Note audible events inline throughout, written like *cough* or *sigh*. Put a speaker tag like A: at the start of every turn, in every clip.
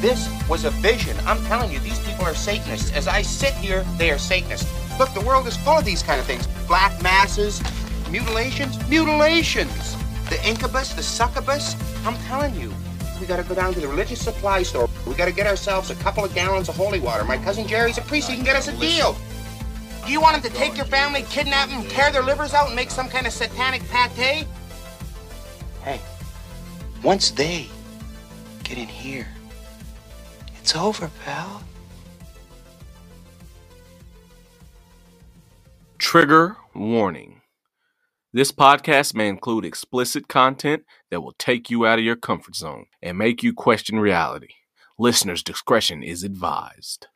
A: This was a vision. I'm telling you, these people are Satanists. As I sit here, they are Satanists. Look, the world is full of these kind of things. Black masses, mutilations, mutilations. The incubus, the succubus. I'm telling you, we gotta go down to the religious supply store. We gotta get ourselves a couple of gallons of holy water. My cousin Jerry's a priest. He can get us a deal. Do you want him to take your family, kidnap them, tear their livers out, and make some kind of satanic pate? Hey, once they get in here, it's over, pal.
B: Trigger warning. This podcast may include explicit content that will take you out of your comfort zone and make you question reality. Listener's discretion is advised.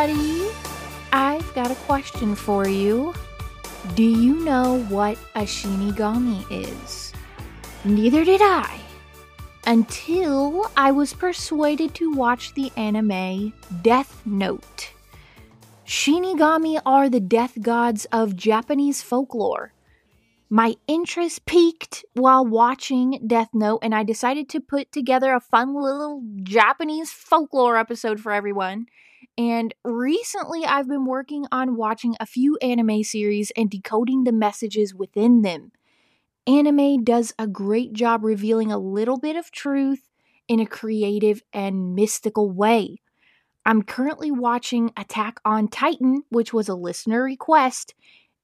C: Everybody. I've got a question for you. Do you know what a Shinigami is? Neither did I. Until I was persuaded to watch the anime Death Note. Shinigami are the death gods of Japanese folklore. My interest piqued while watching Death Note, and I decided to put together a fun little Japanese folklore episode for everyone. And recently, I've been working on watching a few anime series and decoding the messages within them. Anime does a great job revealing a little bit of truth in a creative and mystical way. I'm currently watching Attack on Titan, which was a listener request,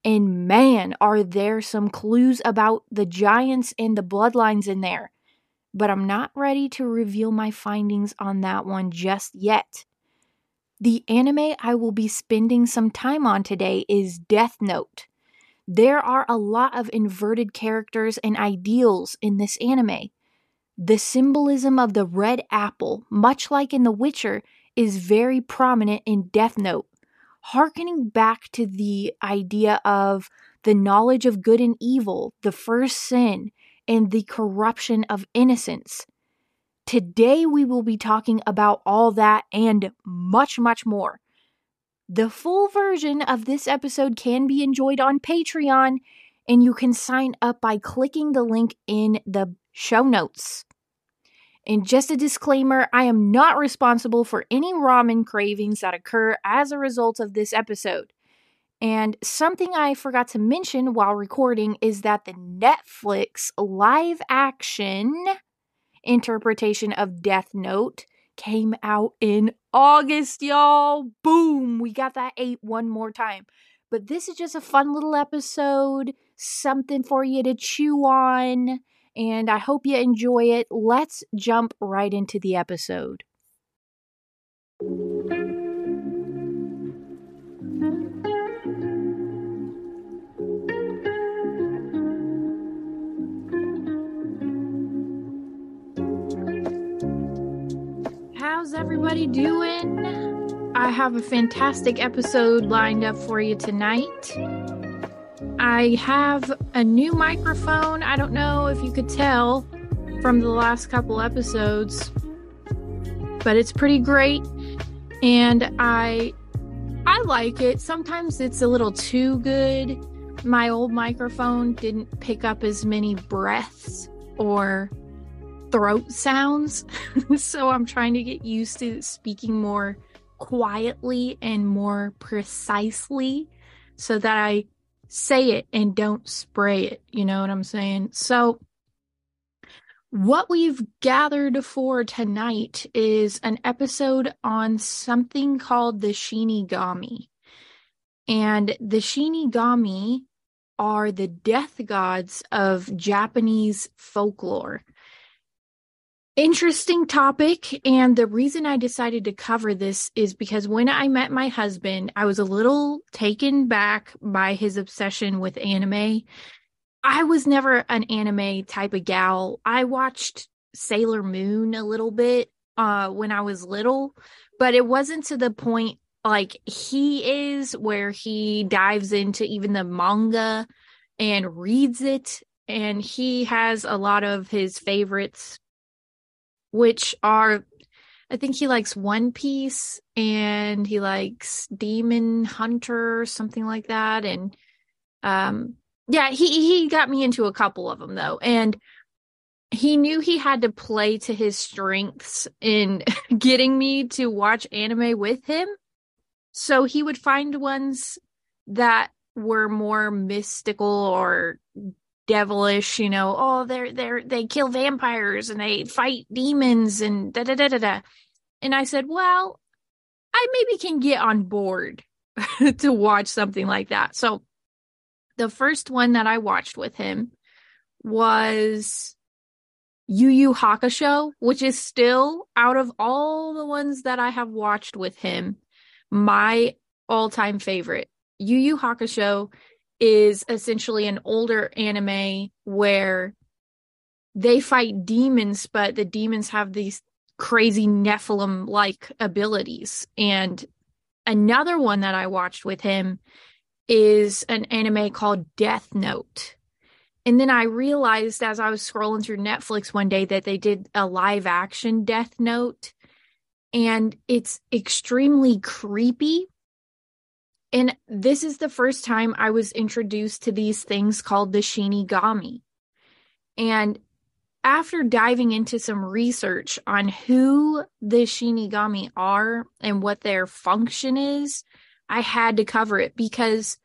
C: and man, are there some clues about the giants and the bloodlines in there. But I'm not ready to reveal my findings on that one just yet. The anime I will be spending some time on today is Death Note. There are a lot of inverted characters and ideals in this anime. The symbolism of the red apple, much like in The Witcher, is very prominent in Death Note, harkening back to the idea of the knowledge of good and evil, the first sin, and the corruption of innocence. Today, we will be talking about all that and much, much more. The full version of this episode can be enjoyed on Patreon, and you can sign up by clicking the link in the show notes. And just a disclaimer I am not responsible for any ramen cravings that occur as a result of this episode. And something I forgot to mention while recording is that the Netflix live action interpretation of Death Note came out in August, y'all. Boom! We got that eight one more time. But this is just a fun little episode, something for you to chew on, and I hope you enjoy it. Let's jump right into the episode. Everybody doing? I have a fantastic episode lined up for you tonight. I have a new microphone. I don't know if you could tell from the last couple episodes, but it's pretty great and I I like it. Sometimes it's a little too good. My old microphone didn't pick up as many breaths or throat sounds. *laughs* so I'm trying to get used to speaking more quietly and more precisely so that I say it and don't spray it. You know what I'm saying? So, what we've gathered for tonight is an episode on something called the Shinigami. And the Shinigami are the death gods of Japanese folklore interesting topic and the reason i decided to cover this is because when i met my husband i was a little taken back by his obsession with anime. I was never an anime type of gal. I watched sailor moon a little bit uh when i was little but it wasn't to the point like he is where he dives into even the manga and reads it and he has a lot of his favorites which are I think he likes One Piece and he likes Demon Hunter, something like that. And um, yeah, he he got me into a couple of them though, and he knew he had to play to his strengths in *laughs* getting me to watch anime with him. So he would find ones that were more mystical or devilish, you know, oh they're they're they kill vampires and they fight demons and da da da da da. And I said, Well, I maybe can get on board *laughs* to watch something like that. So the first one that I watched with him was Yu Yu Hakusho, which is still out of all the ones that I have watched with him, my all time favorite. Yu Yu Hakusho is essentially an older anime where they fight demons, but the demons have these crazy Nephilim like abilities. And another one that I watched with him is an anime called Death Note. And then I realized as I was scrolling through Netflix one day that they did a live action Death Note. And it's extremely creepy and this is the first time I was introduced to these things called the Shinigami. And after diving into some research on who the Shinigami are and what their function is, I had to cover it because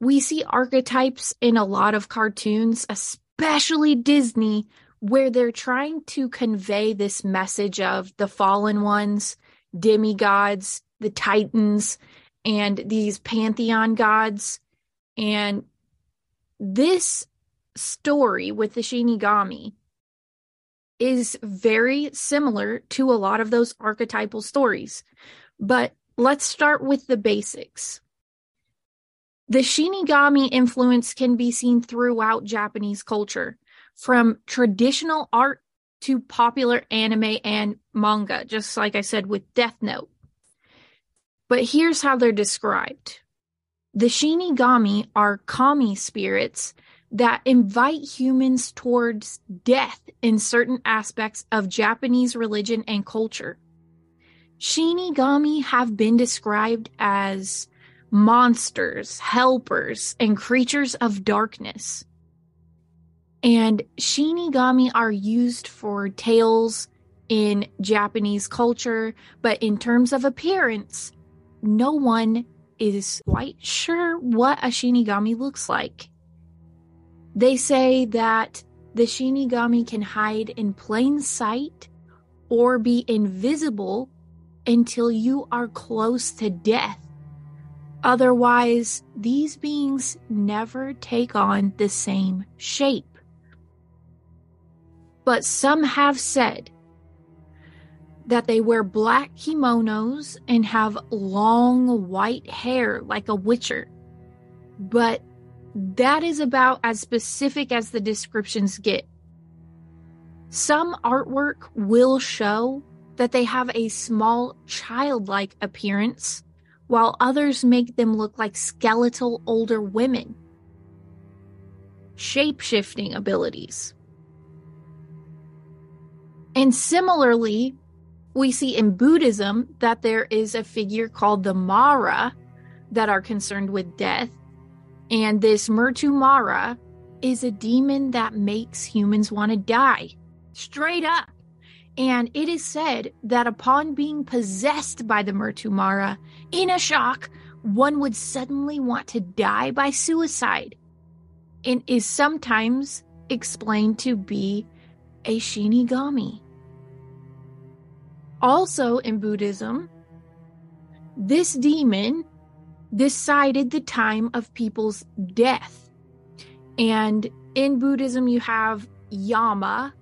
C: we see archetypes in a lot of cartoons, especially Disney, where they're trying to convey this message of the fallen ones, demigods, the titans, and these pantheon gods. And this story with the Shinigami is very similar to a lot of those archetypal stories. But let's start with the basics. The Shinigami influence can be seen throughout Japanese culture, from traditional art to popular anime and manga, just like I said with Death Note. But here's how they're described the Shinigami are kami spirits that invite humans towards death in certain aspects of Japanese religion and culture. Shinigami have been described as monsters, helpers, and creatures of darkness. And Shinigami are used for tales in Japanese culture, but in terms of appearance, no one is quite sure what a Shinigami looks like. They say that the Shinigami can hide in plain sight or be invisible until you are close to death. Otherwise, these beings never take on the same shape. But some have said that they wear black kimonos and have long white hair like a witcher. But that is about as specific as the descriptions get. Some artwork will show that they have a small childlike appearance, while others make them look like skeletal older women. Shape shifting abilities. And similarly, we see in Buddhism that there is a figure called the Mara that are concerned with death. And this Murtu Mara is a demon that makes humans want to die. Straight up. And it is said that upon being possessed by the Murtu Mara, in a shock, one would suddenly want to die by suicide and is sometimes explained to be a Shinigami. Also in Buddhism, this demon decided the time of people's death. And in Buddhism, you have Yama,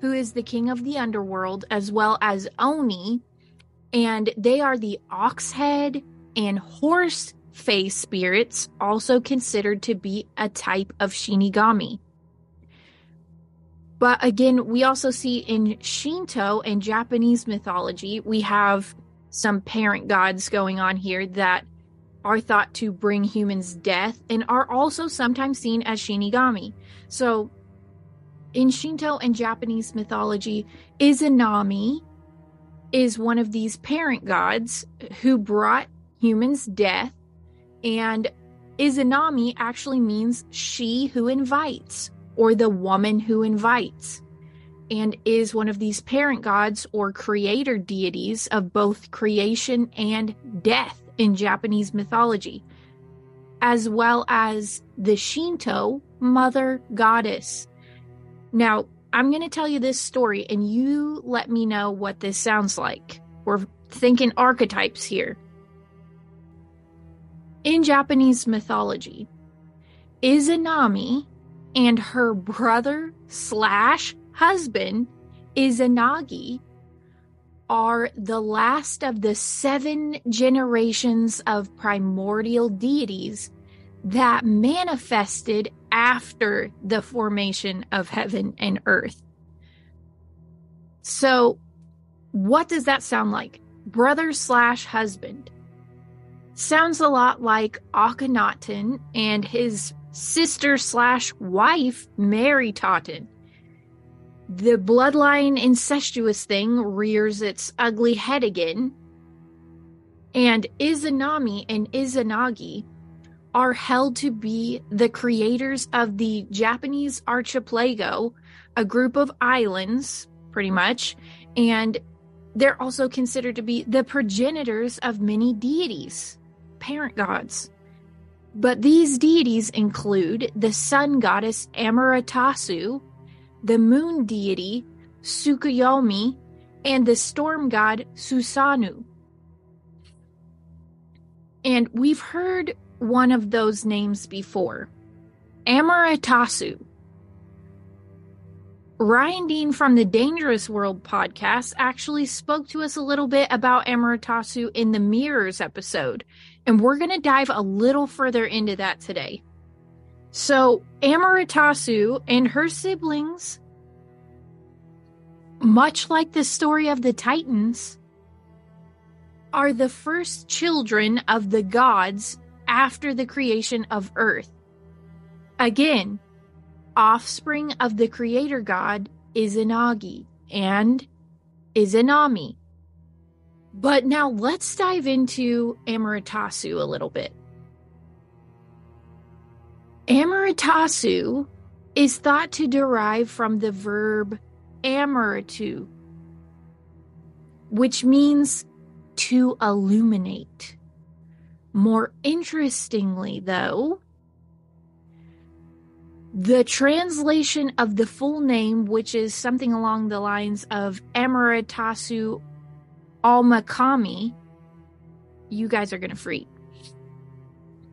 C: who is the king of the underworld, as well as Oni, and they are the ox head and horse face spirits, also considered to be a type of Shinigami. But again, we also see in Shinto and Japanese mythology, we have some parent gods going on here that are thought to bring humans death and are also sometimes seen as Shinigami. So in Shinto and Japanese mythology, Izanami is one of these parent gods who brought humans death. And Izanami actually means she who invites or the woman who invites, and is one of these parent gods or creator deities of both creation and death in Japanese mythology, as well as the Shinto mother goddess. Now, I'm going to tell you this story and you let me know what this sounds like. We're thinking archetypes here. In Japanese mythology, Izanami and her brother slash husband, Izanagi, are the last of the seven generations of primordial deities that manifested after the formation of heaven and earth. So, what does that sound like? Brother slash husband. Sounds a lot like Akhenaten and his sister slash wife, Meritaten. The bloodline incestuous thing rears its ugly head again. And Izanami and Izanagi are held to be the creators of the Japanese archipelago, a group of islands, pretty much, and they're also considered to be the progenitors of many deities, parent gods. But these deities include the sun goddess Amaterasu, the moon deity Tsukuyomi, and the storm god Susanu. And we've heard one of those names before Amaterasu. Ryan Dean from the Dangerous World podcast actually spoke to us a little bit about Amaterasu in the Mirrors episode, and we're going to dive a little further into that today. So, Amaterasu and her siblings, much like the story of the Titans, are the first children of the gods after the creation of Earth. Again, offspring of the creator god Izanagi and Izanami. But now let's dive into Amaterasu a little bit. Amaterasu is thought to derive from the verb amaratu, which means to illuminate. More interestingly, though, the translation of the full name, which is something along the lines of Amaterasu Omikami, you guys are going to freak.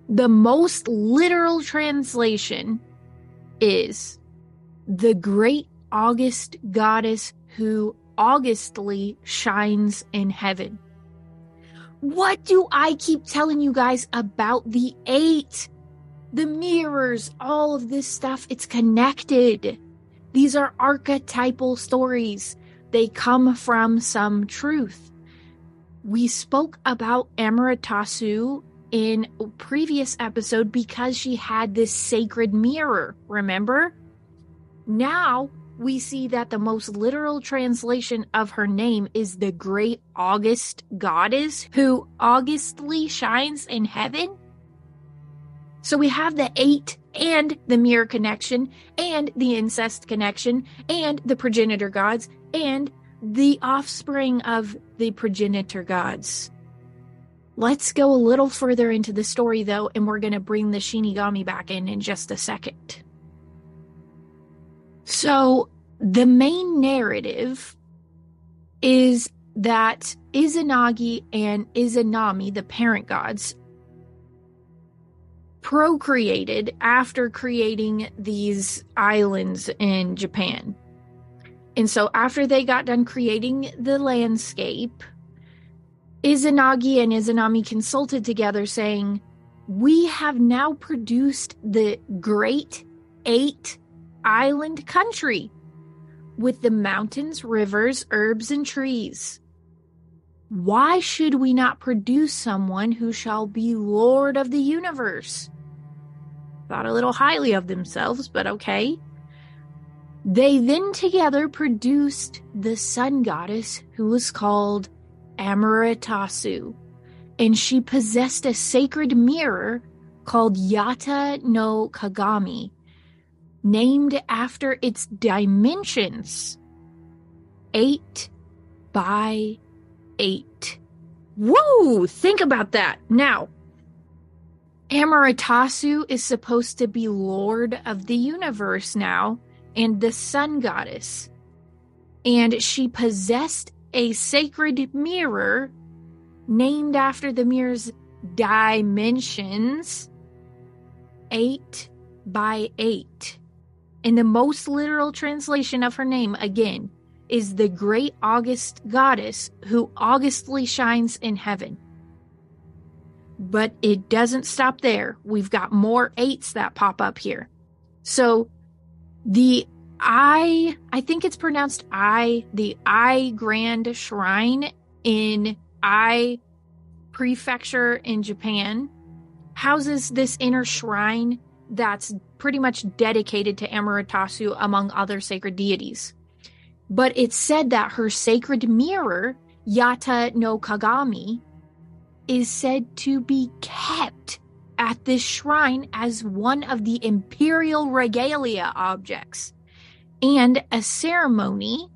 C: The most literal translation is the great August goddess who augustly shines in heaven. What do I keep telling you guys about the eight? The mirrors, all of this stuff, it's connected. These are archetypal stories. They come from some truth. We spoke about Amaterasu in a previous episode because she had this sacred mirror, remember? Now we see that the most literal translation of her name is the great August goddess who augustly shines in heaven. So we have the eight and the mirror connection and the incest connection and the progenitor gods and the offspring of the progenitor gods. Let's go a little further into the story though, and we're going to bring the Shinigami back in in just a second. So, the main narrative is that Izanagi and Izanami, the parent gods, procreated after creating these islands in Japan. And so, after they got done creating the landscape, Izanagi and Izanami consulted together, saying, We have now produced the great eight island country with the mountains, rivers, herbs, and trees. Why should we not produce someone who shall be Lord of the universe? Thought a little highly of themselves, but okay. They then together produced the sun goddess who was called Amaratasu, and she possessed a sacred mirror called Yata no Kagami, named after its dimensions 8 by 8. Whoa! Think about that. Now, Amaratasu is supposed to be Lord of the universe now and the sun goddess. And she possessed a sacred mirror named after the mirror's dimensions 8 by 8. And the most literal translation of her name, again, is the great August goddess who augustly shines in heaven. But it doesn't stop there. We've got more eights that pop up here. So the I I think it's pronounced I the I Grand Shrine in I Prefecture in Japan houses this inner shrine that's pretty much dedicated to Amaratasu among other sacred deities. But it's said that her sacred mirror, Yata no Kagami, is said to be kept at this shrine as one of the imperial regalia objects. And a ceremony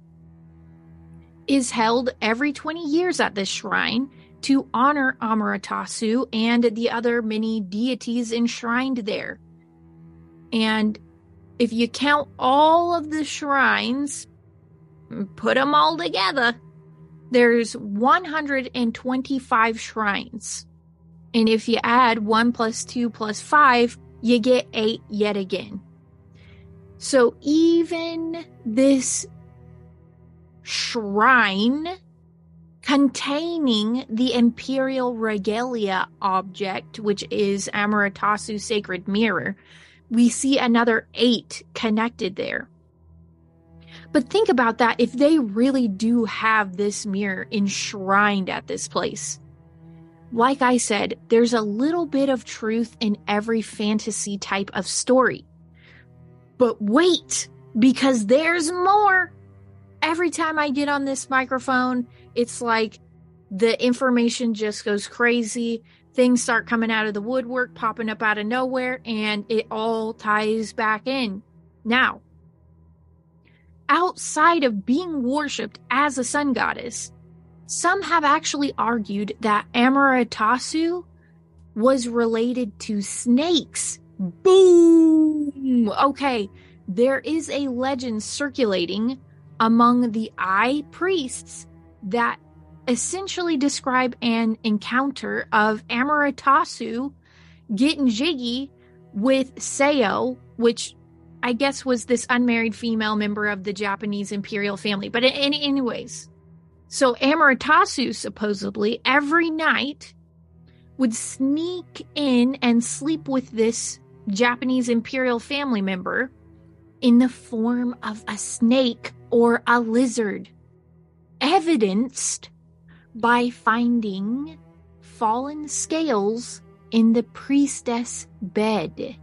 C: is held every 20 years at this shrine to honor Amaratasu and the other many deities enshrined there. And if you count all of the shrines, put them all together, there's 125 shrines. And if you add 1 plus 2 plus 5, you get 8 yet again. So even this shrine containing the imperial regalia object, which is Amaratasu's sacred mirror, we see another 8 connected there. But think about that if they really do have this mirror enshrined at this place. Like I said, there's a little bit of truth in every fantasy type of story. But wait, because there's more. Every time I get on this microphone, it's like the information just goes crazy. Things start coming out of the woodwork, popping up out of nowhere, and it all ties back in. Now, outside of being worshipped as a sun goddess, some have actually argued that Amaratasu was related to snakes. Boom! Okay, there is a legend circulating among the Ai priests that essentially describe an encounter of Amaratasu getting jiggy with Sayo, which I guess was this unmarried female member of the Japanese imperial family. But anyways, so Amaratasu supposedly every night would sneak in and sleep with this Japanese imperial family member in the form of a snake or a lizard, evidenced by finding fallen scales in the priestess bed.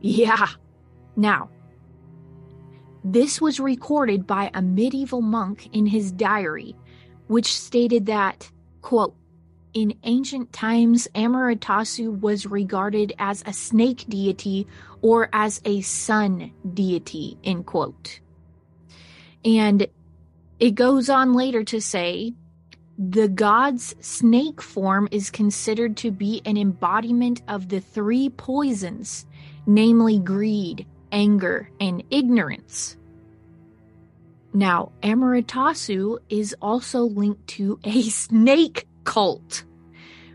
C: Yeah, now, this was recorded by a medieval monk in his diary, which stated that, quote, in ancient times, Amaratasu was regarded as a snake deity or as a sun deity, end quote. And it goes on later to say, the god's snake form is considered to be an embodiment of the three poisons, namely greed, anger, and ignorance. Now, Amaratasu is also linked to a *laughs* snake cult,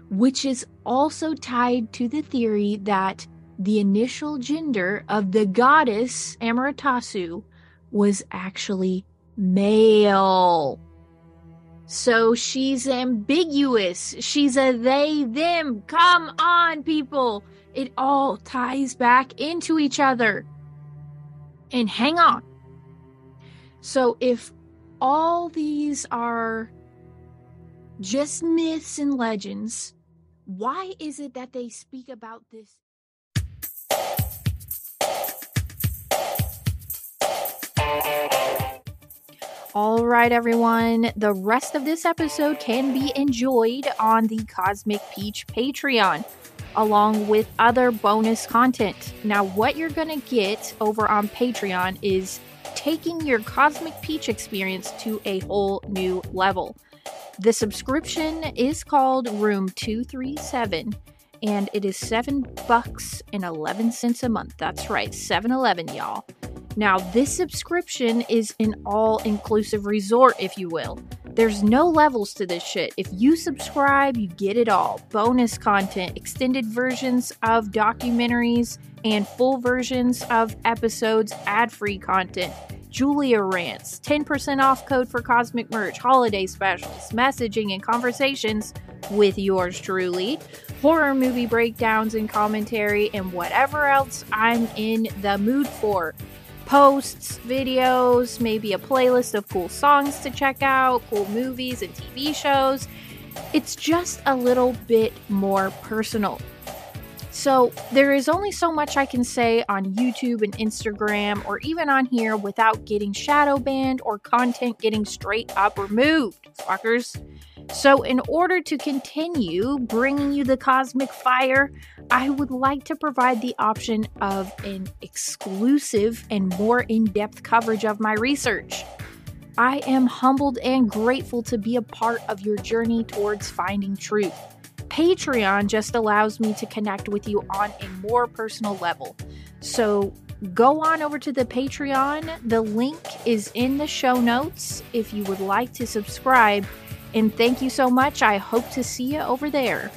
C: which is also tied to the theory that the initial gender of the goddess Amaratasu was actually male. So she's ambiguous. She's a they, them. Come on, people. It all ties back into each other and hang on. So, if all these are just myths and legends, why is it that they speak about this? All right, everyone. The rest of this episode can be enjoyed on the Cosmic Peach Patreon, along with other bonus content. Now, what you're going to get over on Patreon is taking your Cosmic Peach experience to a whole new level. The subscription is called Room 237 and it is 7 bucks and 11 cents a month. That's right, 7-Eleven, y'all. Now, this subscription is an all-inclusive resort, if you will. There's no levels to this shit. If you subscribe, you get it all. Bonus content, extended versions of documentaries, and full versions of episodes, ad-free content. Julia rants, 10% off code for cosmic merch, holiday specials, messaging and conversations with yours truly, horror movie breakdowns and commentary, and whatever else I'm in the mood for. Posts, videos, maybe a playlist of cool songs to check out, cool movies and TV shows. It's just a little bit more personal. So, there is only so much I can say on YouTube and Instagram or even on here without getting shadow banned or content getting straight up removed, fuckers. So, in order to continue bringing you the cosmic fire, I would like to provide the option of an exclusive and more in depth coverage of my research. I am humbled and grateful to be a part of your journey towards finding truth. Patreon just allows me to connect with you on a more personal level. So go on over to the Patreon. The link is in the show notes if you would like to subscribe. And thank you so much. I hope to see you over there.